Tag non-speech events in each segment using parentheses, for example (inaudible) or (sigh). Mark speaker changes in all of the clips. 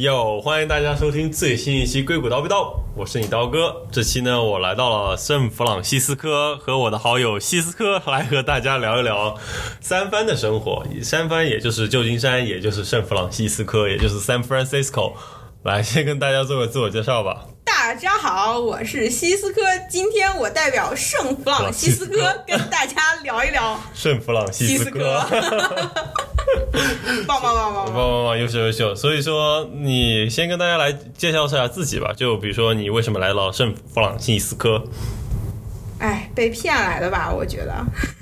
Speaker 1: 哟，欢迎大家收听最新一期《硅谷叨逼叨》，我是你刀哥。这期呢，我来到了圣弗朗西斯科，和我的好友西斯科来和大家聊一聊三藩的生活。三藩也就是旧金山，也就是圣弗朗西斯科，也就是 San Francisco。来，先跟大家做个自我介绍吧。
Speaker 2: 大家好，我是西斯科，今天我代表圣弗朗西斯科 (laughs) 跟大家聊一聊
Speaker 1: 圣弗朗西斯科。(laughs) (laughs)
Speaker 2: 棒棒棒棒
Speaker 1: 棒棒棒，优秀优秀。所以说，你先跟大家来介绍一下自己吧。就比如说，你为什么来到圣弗朗西斯科？
Speaker 2: 哎，被骗来的吧？我觉得。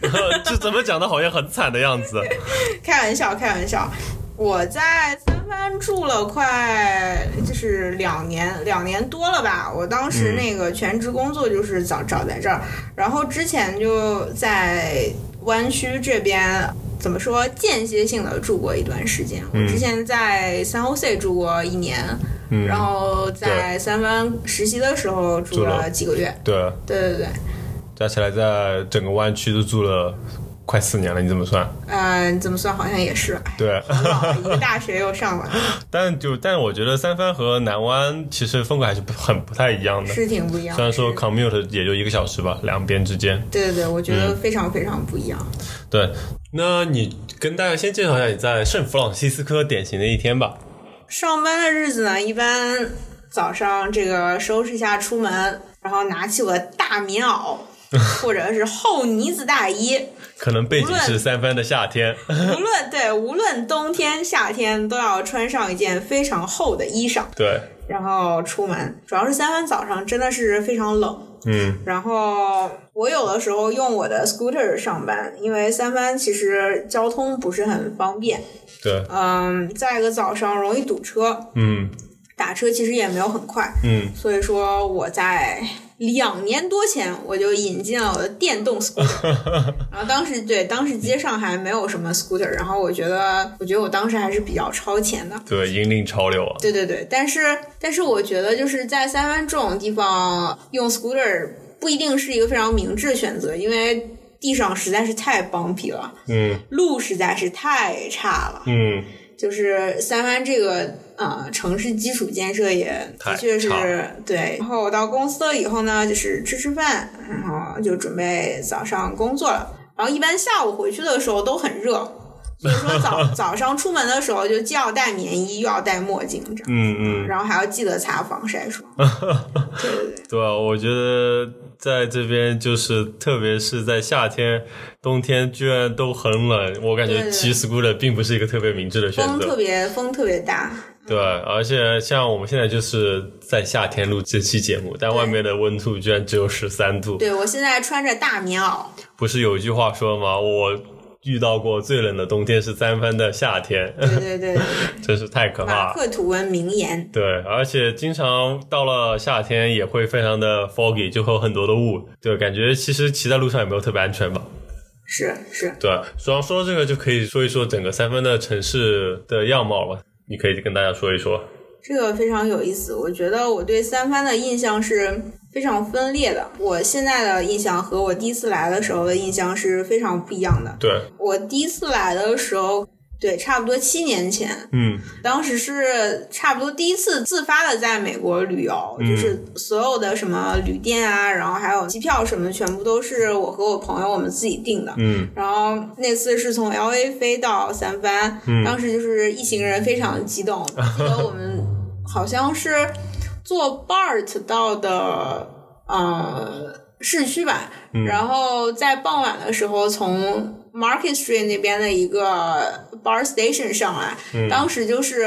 Speaker 2: (laughs)
Speaker 1: 这怎么讲的，好像很惨的样子。(laughs)
Speaker 2: 开玩笑，开玩笑。我在三藩住了快就是两年，两年多了吧。我当时那个全职工作就是找找在这儿，然后之前就在湾区这边。怎么说？间歇性的住过一段时间。我之前在三 O C 住过一年，然后在三湾实习的时候住了几个月。
Speaker 1: 对，
Speaker 2: 对对对，
Speaker 1: 加起来在整个湾区都住了快四年了。你怎么算？
Speaker 2: 嗯，怎么算？好像也是。
Speaker 1: 对，
Speaker 2: 一个大学又上了。(laughs)
Speaker 1: 但就但我觉得三藩和南湾其实风格还是很不太一样的，
Speaker 2: 是挺不一样。
Speaker 1: 虽然说 commute 也就一个小时吧，两边之间。
Speaker 2: 对对对，我觉得非常非常不一样。
Speaker 1: 对。那你跟大家先介绍一下你在圣弗朗西斯科典型的一天吧。
Speaker 2: 上班的日子呢，一般早上这个收拾一下出门，然后拿起我的大棉袄 (laughs) 或者是厚呢子大衣。
Speaker 1: 可能背景是三番的夏天。
Speaker 2: 无论对，无论冬天夏天，都要穿上一件非常厚的衣裳。
Speaker 1: 对。
Speaker 2: 然后出门，主要是三番早上真的是非常冷。
Speaker 1: 嗯，
Speaker 2: 然后我有的时候用我的 scooter 上班，因为三藩其实交通不是很方便。
Speaker 1: 对。
Speaker 2: 嗯，再一个早上容易堵车。
Speaker 1: 嗯。
Speaker 2: 打车其实也没有很快。
Speaker 1: 嗯。
Speaker 2: 所以说我在两年多前我就引进了我的电动 scooter，(laughs) 然后当时对当时街上还没有什么 scooter，然后我觉得我觉得我当时还是比较超前的。
Speaker 1: 对，引领潮流啊。
Speaker 2: 对对对，但是但是我觉得就是在三湾这种地方用 scooter 不一定是一个非常明智的选择，因为地上实在是太 bumpy 了。
Speaker 1: 嗯。
Speaker 2: 路实在是太差了。
Speaker 1: 嗯。
Speaker 2: 就是三湾这个呃城市基础建设也的确是对，然后我到公司了以后呢，就是吃吃饭，然后就准备早上工作了。然后一般下午回去的时候都很热，所以说早 (laughs) 早上出门的时候就既要带棉衣又要戴墨镜，这样，
Speaker 1: 嗯嗯，
Speaker 2: 然后还要记得擦防晒霜。(laughs) 对对对，
Speaker 1: 对啊，我觉得在这边就是特别是在夏天。冬天居然都很冷，我感觉骑 scooter 并不是一个特别明智的选择。
Speaker 2: 风特别风特别大。
Speaker 1: 对，而且像我们现在就是在夏天录这期节目，但外面的温度居然只有十三度。
Speaker 2: 对我现在穿着大棉袄。
Speaker 1: 不是有一句话说吗？我遇到过最冷的冬天是三番的夏天。
Speaker 2: 对对对，(laughs)
Speaker 1: 真是太可怕。
Speaker 2: 马克吐温名言。
Speaker 1: 对，而且经常到了夏天也会非常的 foggy，就会有很多的雾。对，感觉其实骑在路上也没有特别安全吧。
Speaker 2: 是是，
Speaker 1: 对，说说这个就可以说一说整个三分的城市的样貌了。你可以跟大家说一说，
Speaker 2: 这个非常有意思。我觉得我对三藩的印象是非常分裂的。我现在的印象和我第一次来的时候的印象是非常不一样的。
Speaker 1: 对，
Speaker 2: 我第一次来的时候。对，差不多七年前，
Speaker 1: 嗯，
Speaker 2: 当时是差不多第一次自发的在美国旅游，就是所有的什么旅店啊，然后还有机票什么，全部都是我和我朋友我们自己订的，
Speaker 1: 嗯，
Speaker 2: 然后那次是从 L A 飞到三藩，嗯当时就是一行人非常激动，(laughs) 记得我们好像是坐 BART 到的呃市区吧，然后在傍晚的时候从。Market Street 那边的一个 bar station 上来，当时就是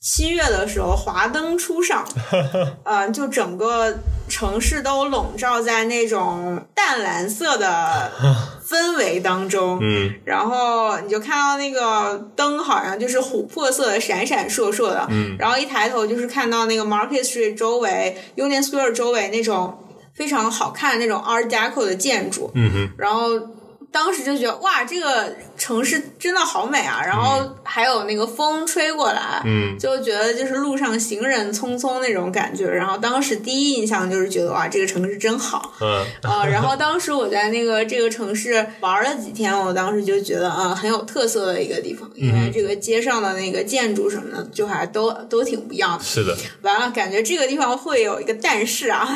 Speaker 2: 七月的时候，华灯初上，(laughs) 呃，就整个城市都笼罩在那种淡蓝色的 (laughs) 氛围当中，
Speaker 1: 嗯，
Speaker 2: 然后你就看到那个灯好像就是琥珀色的，闪闪烁烁的，
Speaker 1: 嗯，
Speaker 2: 然后一抬头就是看到那个 Market Street 周围，Union Square 周围那种非常好看的那种 Art Deco 的建筑，
Speaker 1: 嗯哼，
Speaker 2: 然后。当时就觉得哇，这个城市真的好美啊，然后还有那个风吹过来，
Speaker 1: 嗯
Speaker 2: 就觉得就是路上行人匆匆那种感觉。然后当时第一印象就是觉得哇，这个城市真好。
Speaker 1: 嗯
Speaker 2: 呃，然后当时我在那个这个城市玩了几天，我当时就觉得啊、很有特色的一个地方，因为这个街上的那个建筑什么的，就还都都挺不一样的。
Speaker 1: 是的，
Speaker 2: 完了，感觉这个地方会有一个但是啊。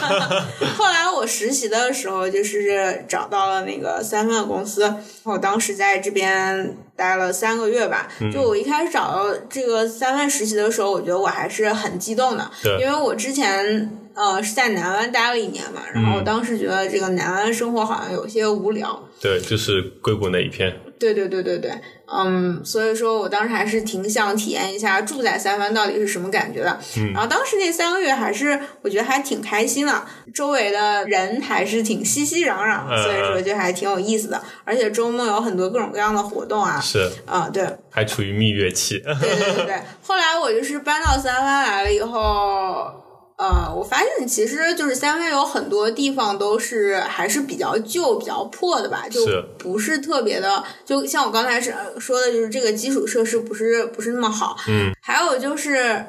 Speaker 2: (laughs) 后来我实习的时候，就是找到了那个三分的公司，我当时在这边待了三个月吧。就我一开始找到这个三份实习的时候，我觉得我还是很激动的，因为我之前呃是在南湾待了一年嘛，然后我当时觉得这个南湾生活好像有些无聊。
Speaker 1: 对，就是硅谷那一片。
Speaker 2: 对对对对对，嗯，所以说我当时还是挺想体验一下住在三藩到底是什么感觉的。
Speaker 1: 嗯
Speaker 2: 然后当时那三个月还是我觉得还挺开心的，周围的人还是挺熙熙攘攘，
Speaker 1: 嗯
Speaker 2: 所以说就还挺有意思的。而且周末有很多各种各样的活动啊，
Speaker 1: 是，
Speaker 2: 啊、对，
Speaker 1: 还处于蜜月期。
Speaker 2: 对对对对。后来我就是搬到三藩来了以后，呃，我发现其实就是三藩有很多地方都是还是比较旧、比较破的吧，就不是特别的，就像我刚才是说的，就是这个基础设施不是不是那么好。
Speaker 1: 嗯，
Speaker 2: 还有就是。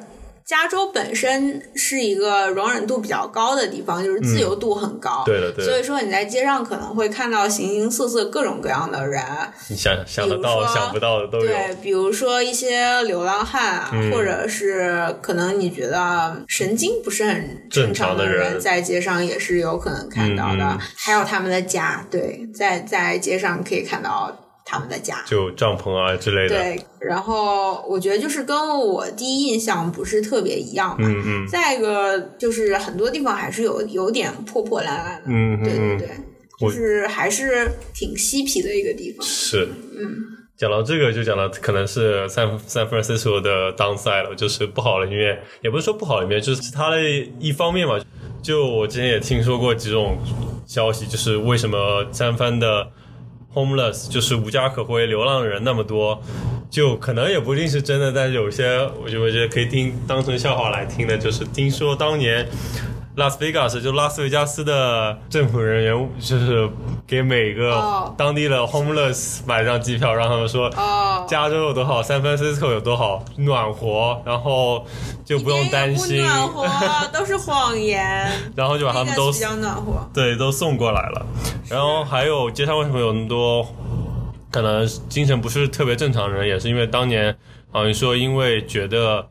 Speaker 2: 加州本身是一个容忍度比较高的地方，就是自由度很高。
Speaker 1: 对的对的
Speaker 2: 所以说你在街上可能会看到形形色色、各种各样的人。
Speaker 1: 你想想得到、想不到的都有。
Speaker 2: 对，比如说一些流浪汉啊，
Speaker 1: 嗯
Speaker 2: 或者是可能你觉得神经不是很
Speaker 1: 正
Speaker 2: 正常
Speaker 1: 常的人
Speaker 2: 人，在街上也是有可能看到的。还有他们的家，对，在在街上可以看到他们的家。
Speaker 1: 就帐篷啊之类的。
Speaker 2: 对，然后我觉得就是跟我第一印象不是特别一样吧。
Speaker 1: 嗯嗯
Speaker 2: 再一个就是很多地方还是有有点破破烂烂的。
Speaker 1: 嗯嗯嗯，
Speaker 2: 对对对，就是还是挺嬉皮的一个地方。
Speaker 1: 是。嗯。讲到这个，就讲到可能是三三 Francisco 的 downside 了，就是不好的一面，也不是说不好的一面，就是它的一方面嘛。就我之前也听说过几种消息，就是为什么三藩的 homeless 就是无家可归流浪人那么多，就可能也不一定是真的，但是有些我就我觉得可以听当成笑话来听的，就是听说当年拉斯维加斯就拉斯维加斯的政府人员就是给每个
Speaker 2: 哦
Speaker 1: 当地的 homeless 买张机票，让他们说
Speaker 2: 哦，
Speaker 1: 加州有多好，San Francisco 有多好，暖和，然后就不用担心
Speaker 2: 暖和，都是谎言。(laughs)
Speaker 1: 然后就把他们都
Speaker 2: 比较暖和。
Speaker 1: 对，都送过来了。然后还有街上为什么有那么多可能精神不是特别正常的人，也是因为当年好像说因为觉得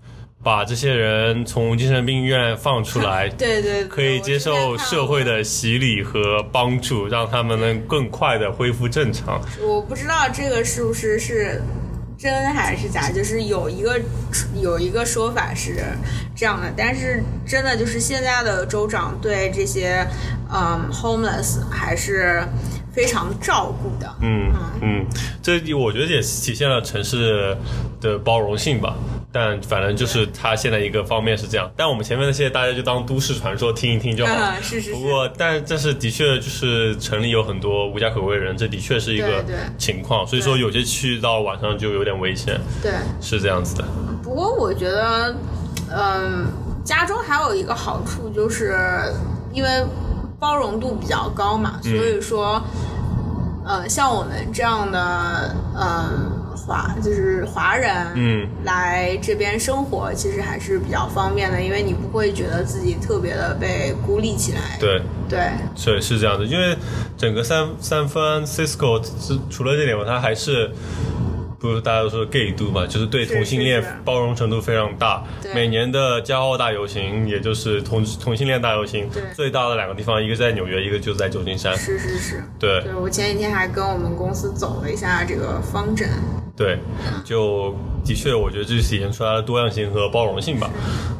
Speaker 1: 把这些人从精神病院放出来
Speaker 2: 对 (laughs) 对，对
Speaker 1: 可以接受社会。的洗礼和帮助，让他们能更快的恢复正常。
Speaker 2: 我不知道这个是不是是真还是假，就是有一个有一个说法是这样的，但是真的就是现在的州长对这些嗯 homeless 还是非常照顾的。
Speaker 1: 嗯嗯，这我觉得也体现了城市的包容性吧。但反正就是它现在一个方面是这样，但我们前面那些大家就当都市传说听一听就好。(laughs)
Speaker 2: 嗯，是是是。
Speaker 1: 不过，但但是的确就是城里有很多无家可归的人，这的确是一个
Speaker 2: 对对
Speaker 1: 情况。所以说，有些去到晚上就有点危险，
Speaker 2: 对，
Speaker 1: 是这样子的。
Speaker 2: 不过我觉得，嗯，加州还有一个好处，就是因为包容度比较高嘛，所以说，呃，像我们这样的，嗯。华就是华人，
Speaker 1: 嗯，
Speaker 2: 来这边生活其实还是比较方便的，因为你不会觉得自己特别的被孤立起来。
Speaker 1: 对
Speaker 2: 对，
Speaker 1: 是是这样的，因为整个三三藩 Cisco 除了这点嘛，它还是。不是大家都说 gay 度嘛，就是对同性恋包容程度非常大。每年的骄傲大游行，也就是同同性恋大游行，最大的两个地方，一个在纽约，一个就在旧金山。
Speaker 2: 是是是，
Speaker 1: 对。
Speaker 2: 对我前几天还跟我们公司走了一下这个方阵。
Speaker 1: 对，就的确，我觉得这是体现出来的多样性和包容性吧。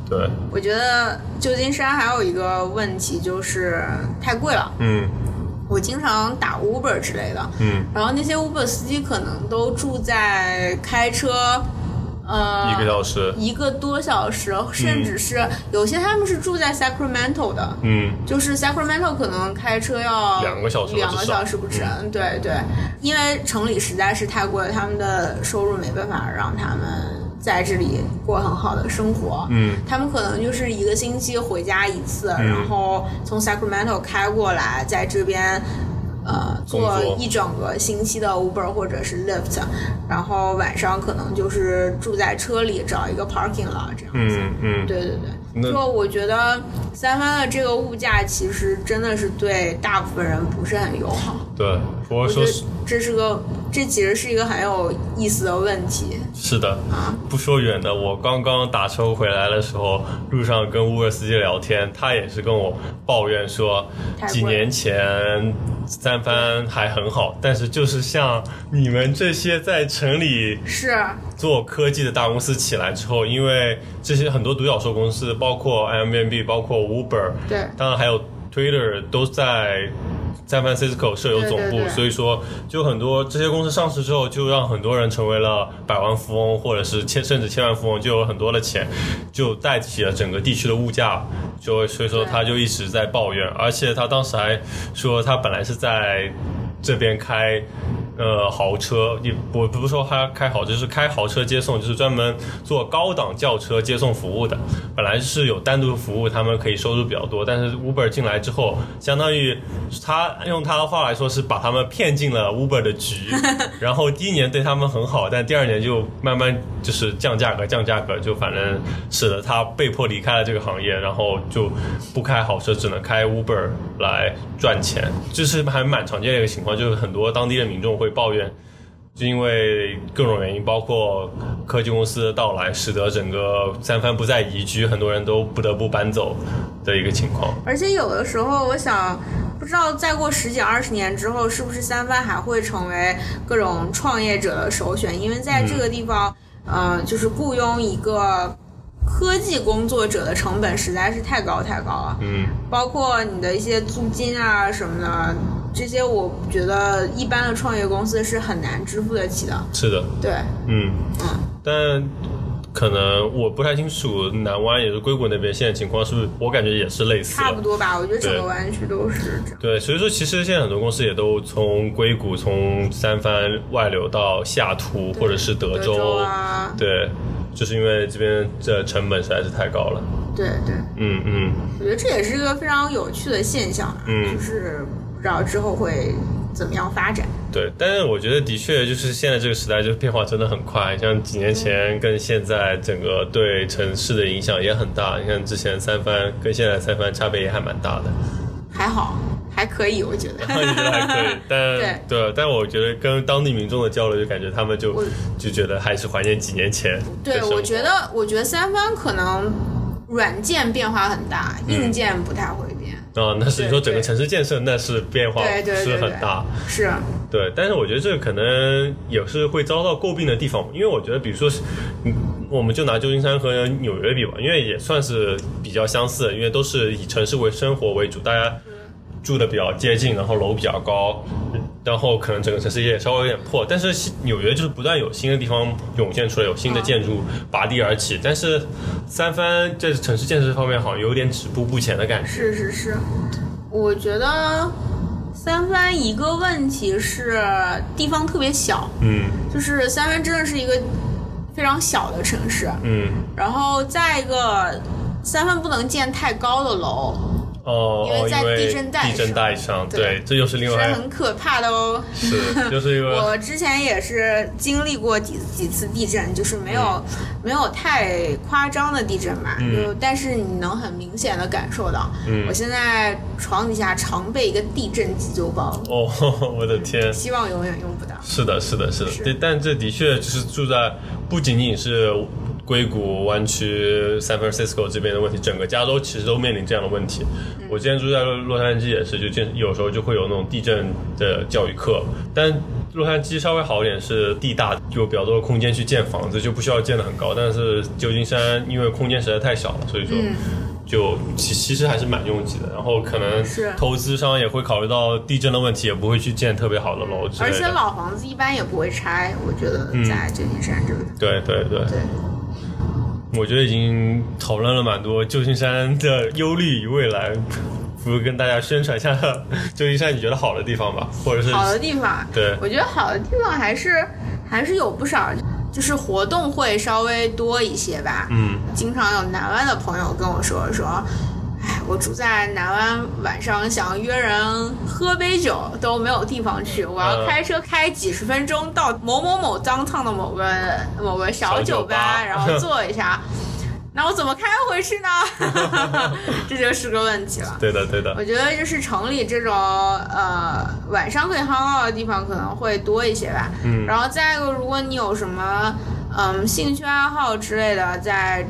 Speaker 1: 对，
Speaker 2: 我觉得旧金山还有一个问题就是太贵了。
Speaker 1: 嗯。
Speaker 2: 我经常打 Uber 之类的，
Speaker 1: 嗯，
Speaker 2: 然后那些 Uber 司机可能都住在开车，呃，
Speaker 1: 一个小时，
Speaker 2: 一个多小时，甚至是、嗯、有些他们是住在 Sacramento 的，
Speaker 1: 嗯，
Speaker 2: 就是 Sacramento 可能开车要
Speaker 1: 两个小时，
Speaker 2: 两个小时不止，
Speaker 1: 嗯、
Speaker 2: 对对，因为城里实在是太贵了，他们的收入没办法让他们。在这里过很好的生活，
Speaker 1: 嗯，
Speaker 2: 他们可能就是一个星期回家一次，
Speaker 1: 嗯、
Speaker 2: 然后从 Sacramento 开过来，在这边，呃做一整个星期的 Uber 或者是 Lyft，然后晚上可能就是住在车里找一个 parking lot 这样子。
Speaker 1: 嗯嗯，
Speaker 2: 对对对，就我觉得三藩的这个物价其实真的是对大部分人不是很友好。
Speaker 1: 对。不过
Speaker 2: 我觉得
Speaker 1: 说
Speaker 2: 这是个，这其实是一个很有意思的问题。
Speaker 1: 是的，
Speaker 2: 啊。
Speaker 1: 不说远的，我刚刚打车回来的时候，路上跟乌尔司机聊天，他也是跟我抱怨说，几年前三番还很好，但是就是像你们这些在城里
Speaker 2: 是，
Speaker 1: 做科技的大公司起来之后，因为这些很多独角兽公司，包括 Airbnb，包括 Uber，
Speaker 2: 对。
Speaker 1: 当然还有 Twitter 都在 San Francisco 设有总部，
Speaker 2: 对对对
Speaker 1: 所以说就很多这些公司上市之后，就让很多人成为了百万富翁，或者是千甚至千万富翁，就有很多的钱，就带起了整个地区的物价。就所以说他就一直在抱怨，而且他当时还说他本来是在这边开。呃，豪车也我不是说他开豪车，就是开豪车接送，就是专门做高档轿车接送服务的。本来是有单独服务，他们可以收入比较多，但是 Uber 进来之后，相当于他用他的话来说是把他们骗进了 Uber 的局，(laughs) 然后第一年对他们很好，但第二年就慢慢就是降价格，降价格，就反正使得他被迫离开了这个行业，然后就不开豪车，只能开 Uber 来赚钱，这是还蛮常见的一个情况，就是很多当地的民众会抱怨。就因为各种原因，包括科技公司的到来，使得整个三藩不再宜居，很多人都不得不搬走的一个情况。
Speaker 2: 而且有的时候我想，不知道再过十几二十年之后，是不是三藩还会成为各种创业者的首选？因为在这个地方，呃，就是雇佣一个科技工作者的成本实在是太高太高了。
Speaker 1: 嗯，
Speaker 2: 包括你的一些租金啊什么的，这些我觉得一般的创业公司是很难支付得起的。
Speaker 1: 是的，
Speaker 2: 对，
Speaker 1: 嗯，
Speaker 2: 嗯，
Speaker 1: 但可能我不太清楚南湾也是硅谷那边现在情况是不是，我感觉也是类似。
Speaker 2: 差不多吧。我觉得整个湾区都是这样。
Speaker 1: 对，所以说其实现在很多公司也都从硅谷、从三藩外流到西雅图或者是德州，
Speaker 2: 德州啊，
Speaker 1: 对，就是因为这边这成本实在是太高了。
Speaker 2: 对对，
Speaker 1: 嗯嗯，
Speaker 2: 我觉得这也是一个非常有趣的现象啊，
Speaker 1: 嗯
Speaker 2: 就是不知道之后会怎么样发展。
Speaker 1: 对，但是我觉得的确就是现在这个时代，就是变化真的很快。像几年前跟现在，整个对城市的影响也很大。你看之前三番跟现在三番差别也还蛮大的。
Speaker 2: 还好，还可以，我觉得。
Speaker 1: 你觉得还可以，但 (laughs)
Speaker 2: 对
Speaker 1: 对，但我觉得跟当地民众的交流，就感觉他们就就觉得还是怀念几年前
Speaker 2: 对，我觉得，我觉得三番可能软件变化很大，硬件不太会变。
Speaker 1: 啊、那是你说整个城市建设，那是变化是
Speaker 2: 对
Speaker 1: 很大。
Speaker 2: 是，
Speaker 1: 对，但是我觉得这个可能也是会遭到诟病的地方，因为我觉得，比如说我们就拿旧金山和纽约比吧，因为也算是比较相似，因为都是以城市为生活为主，大家住的比较接近，然后楼比较高，然后可能整个城市也稍微有点破，但是纽约就是不断有新的地方涌现出来，有新的建筑拔地而起，但是三藩在城市建设方面好像有点止步不前的感觉。
Speaker 2: 是是是，我觉得三藩一个问题是地方特别小，
Speaker 1: 嗯。
Speaker 2: 就是三藩真的是一个非常小的城市，
Speaker 1: 嗯。
Speaker 2: 然后再一个，三藩不能建太高的楼，
Speaker 1: 哦哦，
Speaker 2: 因为在地震带
Speaker 1: 地震
Speaker 2: 上
Speaker 1: 带上，
Speaker 2: 对
Speaker 1: 对，这又是另外
Speaker 2: 是
Speaker 1: 外
Speaker 2: 很可怕的哦。(laughs)
Speaker 1: 是，就是因为
Speaker 2: 我之前也是经历过几几次地震，就是没有、没有太夸张的地震吧，
Speaker 1: 嗯
Speaker 2: 就但是你能很明显的感受到，
Speaker 1: 嗯
Speaker 2: 我现在床底下常备一个地震急救包，
Speaker 1: 哦，(laughs) 我的天，
Speaker 2: 希望永远用不到。
Speaker 1: 是的，是的，是的，
Speaker 2: 是
Speaker 1: 对，但这的确就是住在不仅仅是硅谷湾区、San Francisco 这边的问题，整个加州其实都面临这样的问题。我之前住在洛洛杉矶也是，就见有时候就会有那种地震的教育课，但洛杉矶稍微好一点，是地大，有比较多的空间去建房子，就不需要建得很高。但是旧金山因为空间实在太小了，所以说。
Speaker 2: 嗯
Speaker 1: 就其其实还是蛮拥挤的，然后可能
Speaker 2: 是
Speaker 1: 投资商也会考虑到地震的问题，也不会去建特别好的楼的。
Speaker 2: 而且老房子一般也不会拆，我觉得
Speaker 1: 嗯
Speaker 2: 在旧金山这个，
Speaker 1: 对对对，
Speaker 2: 对，
Speaker 1: 我觉得已经讨论了蛮多旧金山的忧虑与未来，不如跟大家宣传一下旧金山你觉得好的地方吧，(laughs) 或者是
Speaker 2: 好的地方，
Speaker 1: 对。
Speaker 2: 我觉得好的地方还是还是有不少，就是活动会稍微多一些吧。
Speaker 1: 嗯。
Speaker 2: 经常有南湾的朋友跟我说说，哎，我住在南湾，晚上想约人喝杯酒都没有地方去，我要
Speaker 1: 嗯
Speaker 2: 开车开几十分钟到某某某当趟的某个某个小
Speaker 1: 小酒
Speaker 2: 吧然后坐一下。(laughs) 那我怎么开回去呢？(laughs) 这就是个问题了。
Speaker 1: 对的对的，
Speaker 2: 我觉得就是城里这种呃晚上可以 hang out 的地方可能会多一些吧。
Speaker 1: 嗯
Speaker 2: 然后再一个，如果你有什么嗯兴趣爱好之类的，在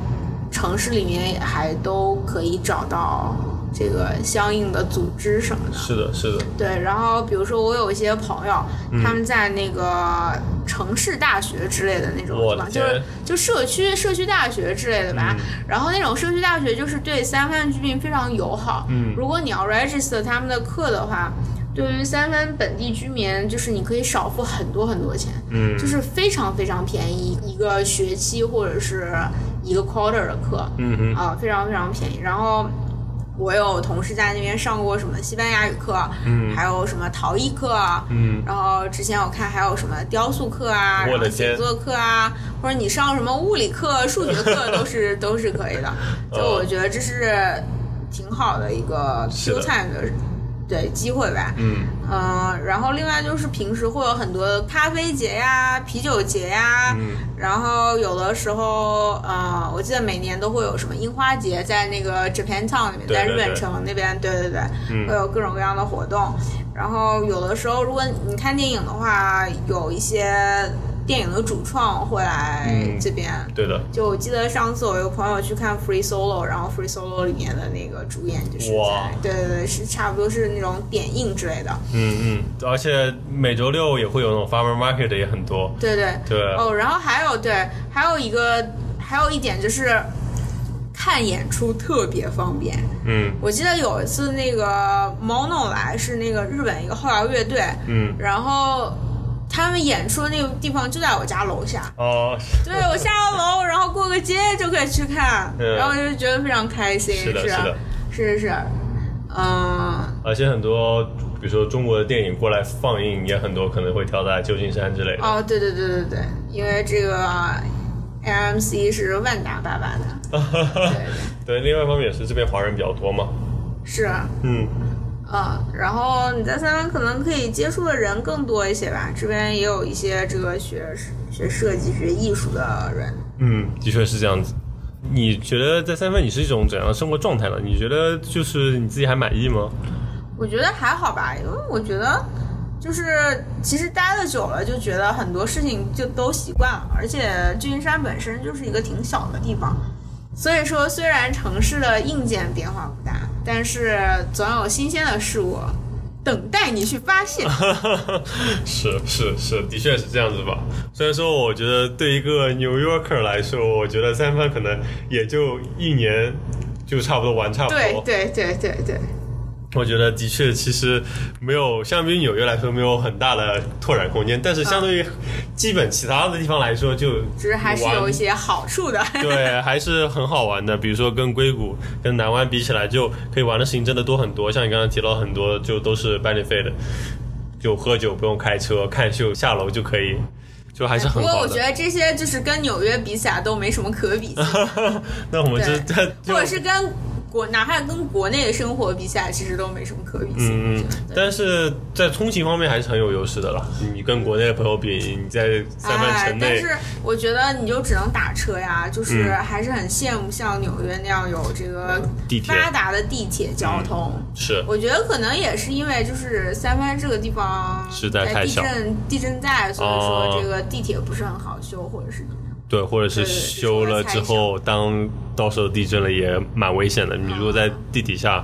Speaker 2: 城市里面也还都可以找到这个相应的组织什么的。
Speaker 1: 是的是的，
Speaker 2: 对，然后比如说我有一些朋友，
Speaker 1: 嗯
Speaker 2: 他们在那个城市大学之类的那种地方，就是就社区社区大学之类的吧。
Speaker 1: 嗯
Speaker 2: 然后那种社区大学就是对三藩居民非常友好。
Speaker 1: 嗯
Speaker 2: 如果你要 register 他们的课的话，对于三藩本地居民，就是你可以少付很多很多钱，
Speaker 1: 嗯
Speaker 2: 就是非常非常便宜，一个学期或者是一个 quarter 的课。
Speaker 1: 嗯嗯
Speaker 2: 啊，非常非常便宜。然后我有同事在那边上过什么西班牙语课，
Speaker 1: 嗯
Speaker 2: 还有什么陶艺课，
Speaker 1: 嗯
Speaker 2: 然后之前我看还有什么雕塑课啊，然后
Speaker 1: 我的天
Speaker 2: 写作课啊，或者你上什么物理课、数学课 (laughs) 都是都是可以的。就我觉得这是挺好的一个
Speaker 1: 是的
Speaker 2: Q time 的对机会吧。
Speaker 1: 嗯
Speaker 2: 嗯，然后另外就是平时会有很多咖啡节呀、啤酒节呀，
Speaker 1: 嗯
Speaker 2: 然后有的时候，呃，我记得每年都会有什么樱花节，在那个 Japan Town 里面，
Speaker 1: 对
Speaker 2: 在日本城那边，对对对，
Speaker 1: 嗯
Speaker 2: 会有各种各样的活动。然后有的时候，如果你看电影的话，有一些电影的主创会来
Speaker 1: 嗯
Speaker 2: 这边。
Speaker 1: 对的，
Speaker 2: 就我记得上次我有个朋友去看 Free Solo，然后 Free Solo 里面的那个主演就是在，对对对，是差不多是那种点映之类的。
Speaker 1: 嗯嗯，而且每周六也会有那种 farmer market 也很多，
Speaker 2: 对对。
Speaker 1: 对。
Speaker 2: 哦，然后还有对，还有一个还有一点就是看演出特别方便。
Speaker 1: 嗯。
Speaker 2: 我记得有一次那个 Mono 来是那个日本一个后摇乐队，
Speaker 1: 嗯。
Speaker 2: 然后他们演出的那个地方就在我家楼下。
Speaker 1: 哦，(laughs)
Speaker 2: 对我下了楼，然后过个街就可以去看，(laughs)
Speaker 1: 嗯
Speaker 2: 然后就觉得非常开心。
Speaker 1: 是的
Speaker 2: 是
Speaker 1: 的
Speaker 2: 是是是，嗯，
Speaker 1: 而且很多比如说中国的电影过来放映也很多，可能会挑在旧金山之类的。
Speaker 2: 哦，对对对对对，因为这个 AMC 是万达爸爸的，(laughs) 对对。
Speaker 1: 对，另外一方面也是这边华人比较多嘛。
Speaker 2: 是啊，
Speaker 1: 嗯
Speaker 2: 嗯，然后你在三湾可能可以接触的人更多一些吧，这边也有一些这个学学设计、学艺术的人。
Speaker 1: 嗯，的确是这样子。你觉得在三藩你是一种怎样的生活状态呢？你觉得就是你自己还满意吗？
Speaker 2: 我觉得还好吧，因为我觉得就是其实待的久了，就觉得很多事情就都习惯了，而且旧金山本身就是一个挺小的地方，所以说虽然城市的硬件变化不大，但是总有新鲜的事物等待你去发现。(laughs)
Speaker 1: 是是是，的确是这样子吧。虽然说，我觉得对一个 New Yorker 来说，我觉得三番可能也就一年就差不多玩差不多。
Speaker 2: 对对对对对。
Speaker 1: 我觉得的确，其实没有相比于纽约来说，没有很大的拓展空间。但是相对于基本其他的地方来说，就
Speaker 2: 只是还是有一些好处的。(laughs)
Speaker 1: 对，还是很好玩的。比如说跟硅谷、跟南湾比起来，就可以玩的事情真的多很多。像你刚刚提到很多，就都是 benefit 的，就喝酒不用开车，看秀下楼就可以，就还是很不过。
Speaker 2: 我觉得这些就是跟纽约比起来都没什么可比性，(laughs)
Speaker 1: 那我们这
Speaker 2: 对
Speaker 1: 这就
Speaker 2: 或者是跟国哪怕跟国内的生活比起来，其实都没什么可比性。
Speaker 1: 嗯嗯，但是在通勤方面还是很有优势的了。你跟国内的朋友比，你在三藩
Speaker 2: 哎
Speaker 1: 城，内，
Speaker 2: 但是我觉得你就只能打车呀，就是
Speaker 1: 嗯
Speaker 2: 还是很羡慕像纽约那样有这个发达的地铁交通。
Speaker 1: 是
Speaker 2: 我觉得可能也是因为就是三藩这个地方
Speaker 1: 实在太小
Speaker 2: 震地震带，所以说
Speaker 1: 哦
Speaker 2: 这个地铁不是很好修，或者是
Speaker 1: 对，或者是修了之后，当到时候地震了也蛮危险的。你如果在地底下，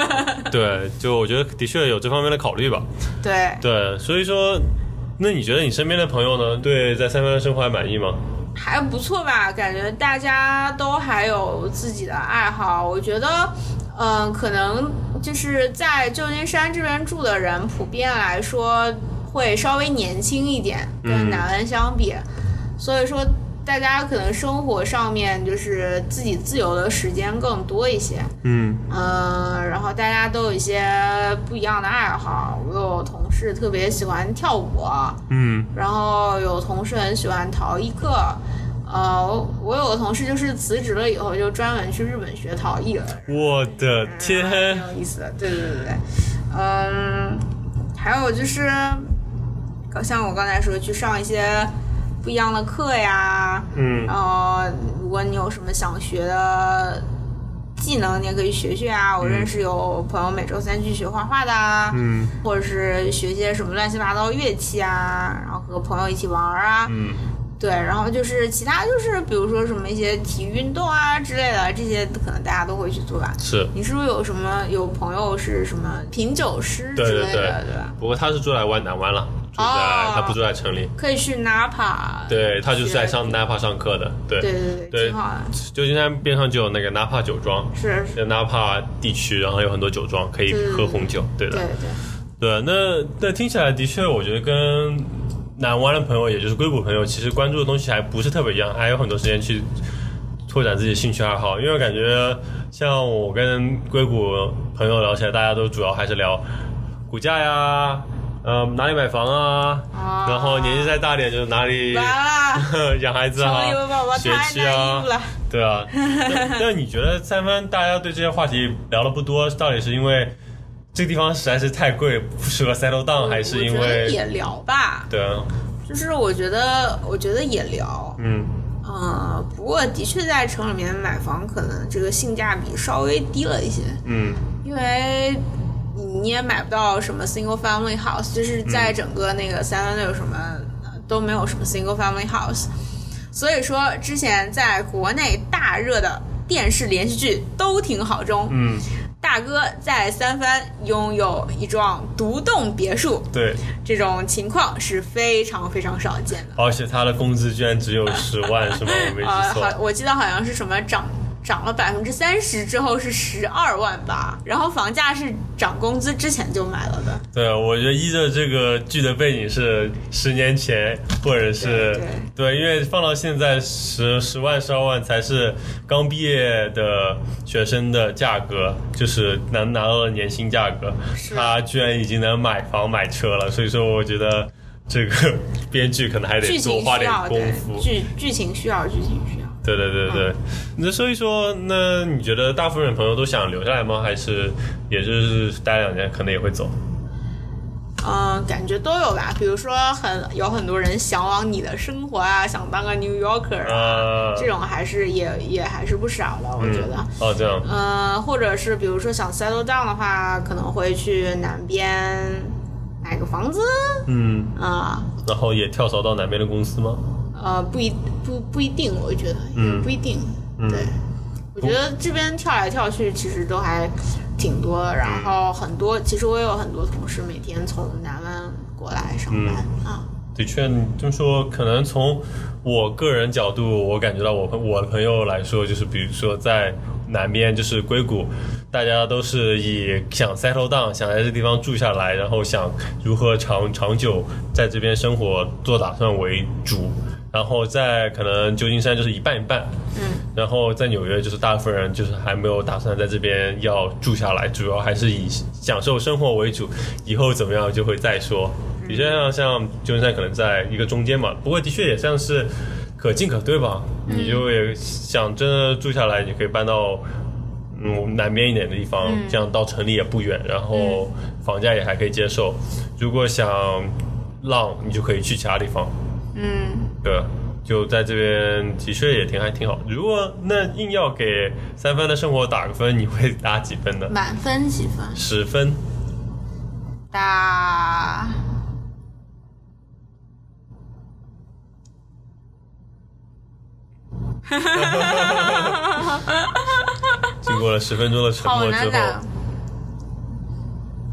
Speaker 1: (laughs) 对，就我觉得的确有这方面的考虑吧。
Speaker 2: 对。
Speaker 1: 对，所以说，那你觉得你身边的朋友呢，对在三藩的生活还满意吗？
Speaker 2: 还不错吧，感觉大家都还有自己的爱好。我觉得，嗯、可能就是在旧金山这边住的人，普遍来说会稍微年轻一点，
Speaker 1: 嗯
Speaker 2: 跟南湾相比。所以说，大家可能生活上面就是自己自由的时间更多一些。
Speaker 1: 嗯
Speaker 2: 嗯，然后大家都有一些不一样的爱好。我有同事特别喜欢跳舞。
Speaker 1: 嗯
Speaker 2: 然后有同事很喜欢陶艺课，呃，我我有个同事就是辞职了以后就专门去日本学陶艺了，
Speaker 1: 我的天，
Speaker 2: 挺有意思的。对对对对，嗯，还有就是，像我刚才说，去上一些不一样的课呀，
Speaker 1: 嗯
Speaker 2: 然后如果你有什么想学的技能，你也可以学学啊。我认识有朋友每周三去学画画的啊，
Speaker 1: 嗯
Speaker 2: 或者是学些什么乱七八糟乐器啊，然后和朋友一起玩儿啊。
Speaker 1: 嗯
Speaker 2: 对，然后就是其他就是比如说什么一些体育运动啊之类的，这些可能大家都会去做吧。
Speaker 1: 是，
Speaker 2: 你是不是有什么有朋友是什么品酒师之
Speaker 1: 对对
Speaker 2: 类的，对吧？
Speaker 1: 不过他是住在湾南湾了，住在、
Speaker 2: 哦。
Speaker 1: 他不住在城里，
Speaker 2: 可以去 Napa，
Speaker 1: 对他就是在上
Speaker 2: 学
Speaker 1: Napa 上课的，对。
Speaker 2: 对对对，挺好的，
Speaker 1: 旧金山边上就有那个 Napa 酒庄，
Speaker 2: 是是，
Speaker 1: 在 Napa 地区，然后有很多酒庄可以喝红酒，对的。
Speaker 2: 对，对，
Speaker 1: 对，那那听起来的确，我觉得跟南湾的朋友，也就是硅谷朋友，其实关注的东西还不是特别一样，还有很多时间去拓展自己的兴趣爱好。因为我感觉像我跟硅谷朋友聊起来，大家都主要还是聊股价呀，呃，哪里买房啊，
Speaker 2: 啊
Speaker 1: 然后年纪再大点就是哪里，(laughs) 养孩子啊学
Speaker 2: 太
Speaker 1: 区啊。对啊。(laughs) 但但你觉得三番大家对这些话题聊的不多，到底是因为这个地方实在是太贵，不适合 settle down，还是因为
Speaker 2: 也聊吧，
Speaker 1: 对啊，
Speaker 2: 就是我觉得，我觉得也聊，
Speaker 1: 嗯
Speaker 2: 嗯，不过的确在城里面买房，可能这个性价比稍微低了一些，
Speaker 1: 嗯
Speaker 2: 因为你也买不到什么 single family house，就是在整个那个三湾六什么呃都没有什么 single family house，所以说之前在国内大热的电视连续剧都挺好中，
Speaker 1: 嗯，
Speaker 2: 大哥在三藩拥有一幢独栋别墅，
Speaker 1: 对，
Speaker 2: 这种情况是非常非常少见的。
Speaker 1: 而且他的工资居然只有十万，(laughs) 是吗？我没
Speaker 2: 呃，
Speaker 1: 记错
Speaker 2: 好，。我记得好像是什么涨涨了百分之三十之后是十二万吧，然后房价是涨工资之前就买了的。
Speaker 1: 对，我觉得依着这个剧的背景是十年前，或者是
Speaker 2: 对
Speaker 1: 因为放到现在十十万十二万才是刚毕业的学生的价格，就是能拿到的年薪价格，他居然已经能买房买车了，所以说我觉得这个 (laughs) 编剧可能还得多花点
Speaker 2: 对
Speaker 1: 功夫。
Speaker 2: 剧剧情需要剧情需要。
Speaker 1: 对对对对，那所以说，那你觉得大部分朋友都想留下来吗？还是也就是待两年可能也会走？
Speaker 2: 嗯，感觉都有吧。比如说很有很多人向往你的生活啊，想当个 New Yorker 啊，
Speaker 1: 啊，
Speaker 2: 这种还是也也还是不少的，我觉得。
Speaker 1: 嗯哦，这样，
Speaker 2: 嗯，或者是比如说想 settle down 的话，可能会去南边买个房子
Speaker 1: 嗯，
Speaker 2: 啊。
Speaker 1: 然后也跳槽到南边的公司吗？
Speaker 2: 呃，不一不不一定，我觉得也
Speaker 1: 嗯
Speaker 2: 不一定。
Speaker 1: 嗯
Speaker 2: 对，我觉得这边跳来跳去其实都还挺多的，然后很多，其实我也有很多同事每天从南湾过来上班、
Speaker 1: 嗯
Speaker 2: 啊。
Speaker 1: 的确，你这么说，可能从我个人角度，我感觉到我朋我的朋友来说，就是比如说在南边，就是硅谷，大家都是以想 settle down，想在这地方住下来，然后想如何长长久在这边生活做打算为主。然后在可能旧金山就是一半一半，
Speaker 2: 嗯，
Speaker 1: 然后在纽约就是大部分人就是还没有打算在这边要住下来，主要还是以享受生活为主，以后怎么样就会再说。的确像像旧金山可能在一个中间嘛，不过的确也像是可进可退吧。你就也想真的住下来，你可以搬到嗯南边一点的地方，这样到城里也不远，然后房价也还可以接受。如果想浪，你就可以去其他地方。
Speaker 2: 嗯，
Speaker 1: 对，就在这边的确也挺还挺好。如果那硬要给三番的生活打个分，你会打几分呢？
Speaker 2: 满分几分？
Speaker 1: 十分。
Speaker 2: 打 (laughs)
Speaker 1: 经过了十分钟的沉默之后，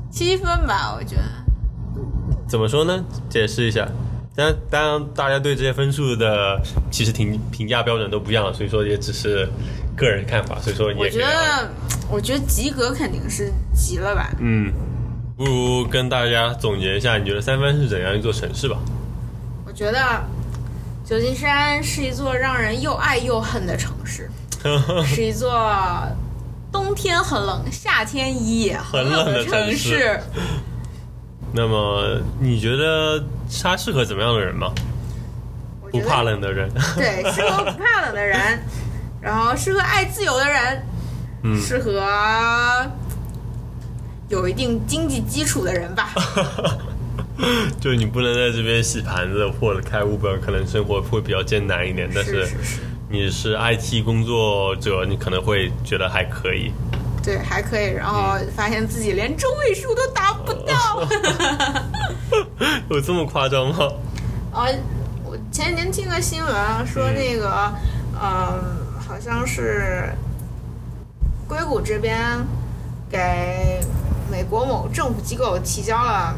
Speaker 2: 七分吧，我觉得。
Speaker 1: 怎么说呢？解释一下。但当然，大家对这些分数的其实评评价标准都不一样，所以说也只是个人看法。所以说你
Speaker 2: 我觉得，我觉得及格肯定是及了吧。
Speaker 1: 嗯，不如跟大家总结一下，你觉得三藩是怎样一座城市吧？
Speaker 2: 我觉得旧金山是一座让人又爱又恨的城市，(laughs) 是一座冬天很冷，夏天也很冷
Speaker 1: 的
Speaker 2: 城
Speaker 1: 城市 (laughs) 那么你觉得它适合怎么样的人吗？不怕冷的人。
Speaker 2: 对，适合不怕冷的人，(laughs) 然后适合爱自由的人，
Speaker 1: 嗯
Speaker 2: 适合有一定经济基础的人吧。
Speaker 1: 就你不能在这边洗盘子或者开 Uber，可能生活会比较艰难一点。但
Speaker 2: 是，
Speaker 1: 你是 IT 工作者，你可能会觉得还可以。
Speaker 2: 对，还可以。然后发现自己连中位数都达不到。(laughs)
Speaker 1: 有这么夸张吗？
Speaker 2: 啊，我前几天听个新闻啊，说那个，嗯、好像是硅谷这边给美国某政府机构提交了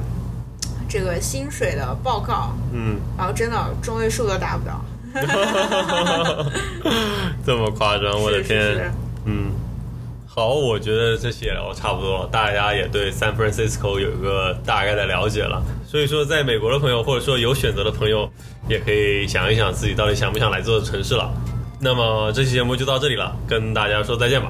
Speaker 2: 这个薪水的报告，
Speaker 1: 嗯，
Speaker 2: 然后真的中位数都达不到。(laughs)
Speaker 1: 这么夸张，我的
Speaker 2: 是是
Speaker 1: 天！好，我觉得这期也聊的差不多了，大家也对 San Francisco 有一个大概的了解了。所以说，在美国的朋友，或者说有选择的朋友，也可以想一想自己到底想不想来这座城市了。那么这期节目就到这里了，跟大家说再见吧，